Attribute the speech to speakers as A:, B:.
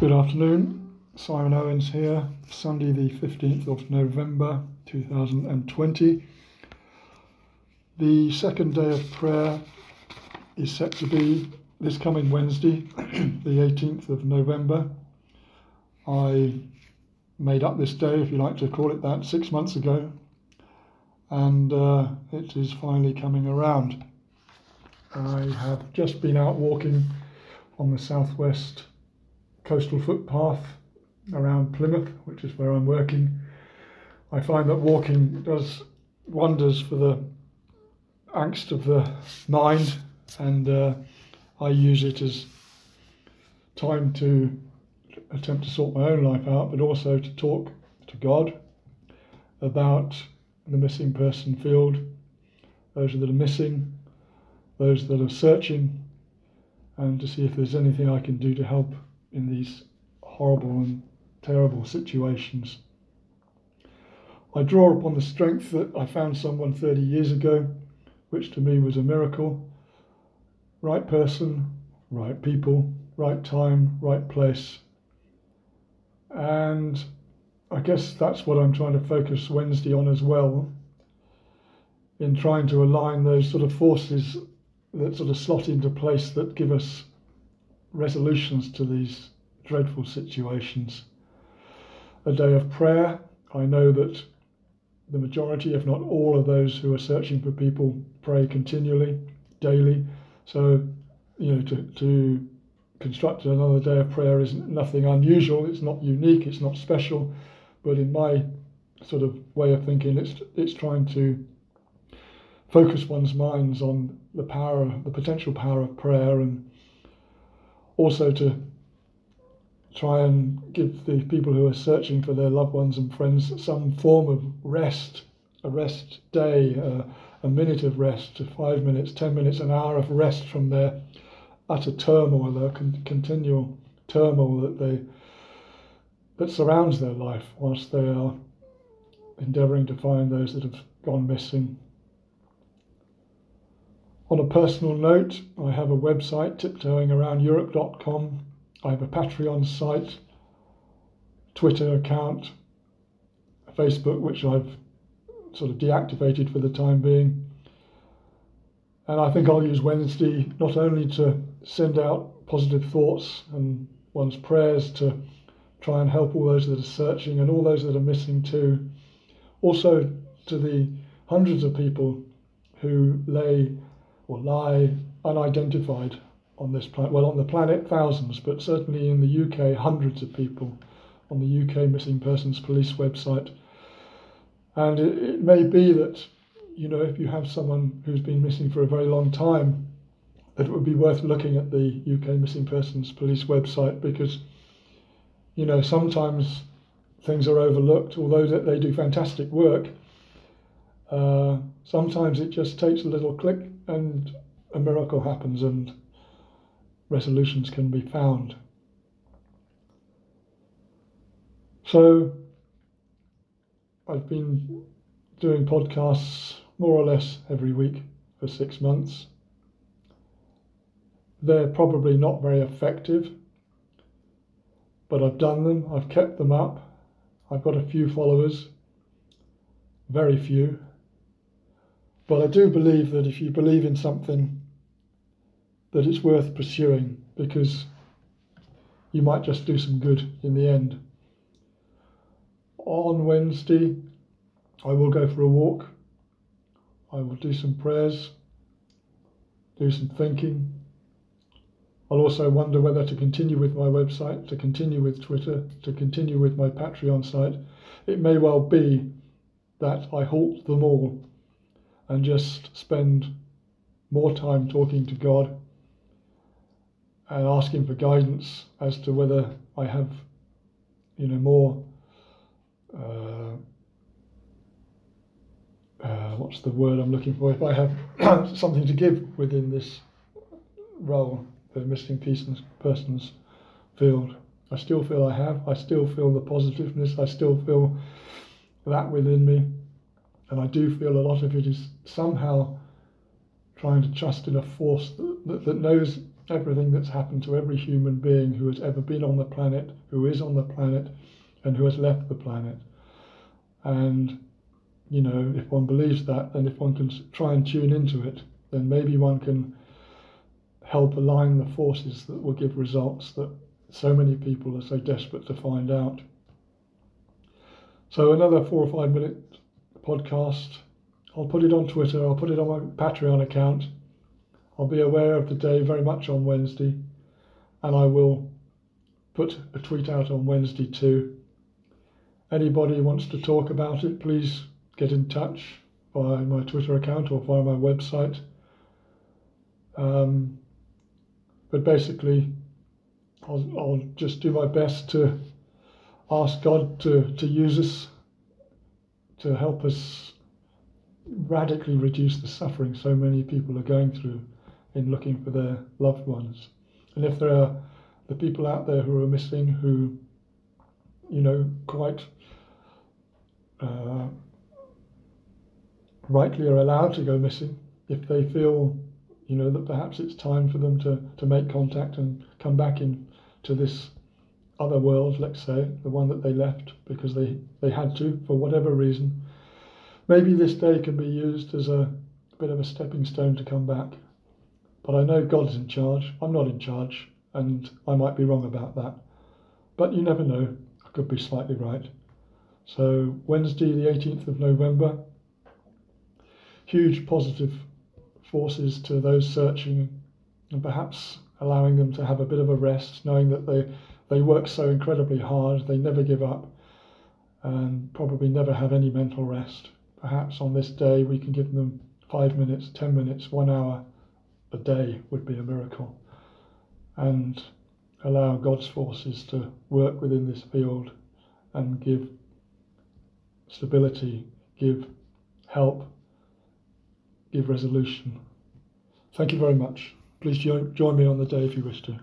A: Good afternoon. Simon Owens here, Sunday, the 15th of November 2020. The second day of prayer is set to be this coming Wednesday, the 18th of November. I made up this day, if you like to call it that, six months ago, and uh, it is finally coming around. I have just been out walking on the southwest coastal footpath around Plymouth, which is where I'm working. I find that walking does wonders for the angst of the mind, and uh, I use it as time to attempt to sort my own life out, but also to talk to God about the missing person field, those that are missing, those that are searching, and to see if there's anything I can do to help in these horrible and terrible situations. I draw upon the strength that I found someone 30 years ago, which to me was a miracle. Right person, right people, right time, right place. And I guess that's what I'm trying to focus Wednesday on as well, in trying to align those sort of forces that sort of slot into place that give us resolutions to these dreadful situations. A day of prayer. I know that the majority, if not all, of those who are searching for people pray continually, daily. So, you know, to, to construct another day of prayer is nothing unusual. It's not unique. It's not special. But in my sort of way of thinking, it's it's trying to focus one's minds on the power, the potential power of prayer, and also to try and give the people who are searching for their loved ones and friends some form of rest, a rest day, uh, a minute of rest, five minutes, ten minutes, an hour of rest from their utter turmoil, their con- continual turmoil that they that surrounds their life whilst they are endeavouring to find those that have gone missing. On a personal note, I have a website, tiptoeingaroundeurope.com. I have a Patreon site, Twitter account, Facebook, which I've sort of deactivated for the time being. And I think I'll use Wednesday not only to send out positive thoughts and one's prayers to try and help all those that are searching and all those that are missing too, also to the hundreds of people who lay or lie unidentified on this planet. Well, on the planet, thousands, but certainly in the UK, hundreds of people on the UK Missing Persons Police website. And it, it may be that, you know, if you have someone who's been missing for a very long time, that it would be worth looking at the UK Missing Persons Police website because, you know, sometimes things are overlooked, although they do fantastic work. Uh, sometimes it just takes a little click and a miracle happens and resolutions can be found. So I've been doing podcasts more or less every week for six months. They're probably not very effective, but I've done them, I've kept them up. I've got a few followers, very few. But I do believe that if you believe in something, that it's worth pursuing because you might just do some good in the end. On Wednesday, I will go for a walk. I will do some prayers, do some thinking. I'll also wonder whether to continue with my website, to continue with Twitter, to continue with my Patreon site. It may well be that I halt them all and just spend more time talking to God and asking for guidance as to whether I have, you know, more. Uh, uh, what's the word I'm looking for? If I have something to give within this role, the missing persons, persons field, I still feel I have. I still feel the positiveness. I still feel that within me, and I do feel a lot of it is somehow trying to trust in a force that, that, that knows everything that's happened to every human being who has ever been on the planet, who is on the planet, and who has left the planet. And, you know, if one believes that, then if one can try and tune into it, then maybe one can help align the forces that will give results that so many people are so desperate to find out. So, another four or five minute podcast. I'll put it on Twitter, I'll put it on my Patreon account. I'll be aware of the day very much on Wednesday, and I will put a tweet out on Wednesday too. Anybody wants to talk about it, please get in touch via my Twitter account or via my website. Um, but basically, I'll, I'll just do my best to ask God to, to use us to help us radically reduce the suffering so many people are going through in looking for their loved ones. And if there are the people out there who are missing who, you know, quite uh, rightly are allowed to go missing, if they feel, you know, that perhaps it's time for them to, to make contact and come back into this other world, let's say, the one that they left because they, they had to for whatever reason. Maybe this day can be used as a bit of a stepping stone to come back. But I know God's in charge. I'm not in charge, and I might be wrong about that. But you never know. I could be slightly right. So, Wednesday, the 18th of November, huge positive forces to those searching and perhaps allowing them to have a bit of a rest, knowing that they they work so incredibly hard, they never give up, and probably never have any mental rest. Perhaps on this day we can give them five minutes, ten minutes, one hour a day would be a miracle. And allow God's forces to work within this field and give stability, give help, give resolution. Thank you very much. Please join me on the day if you wish to.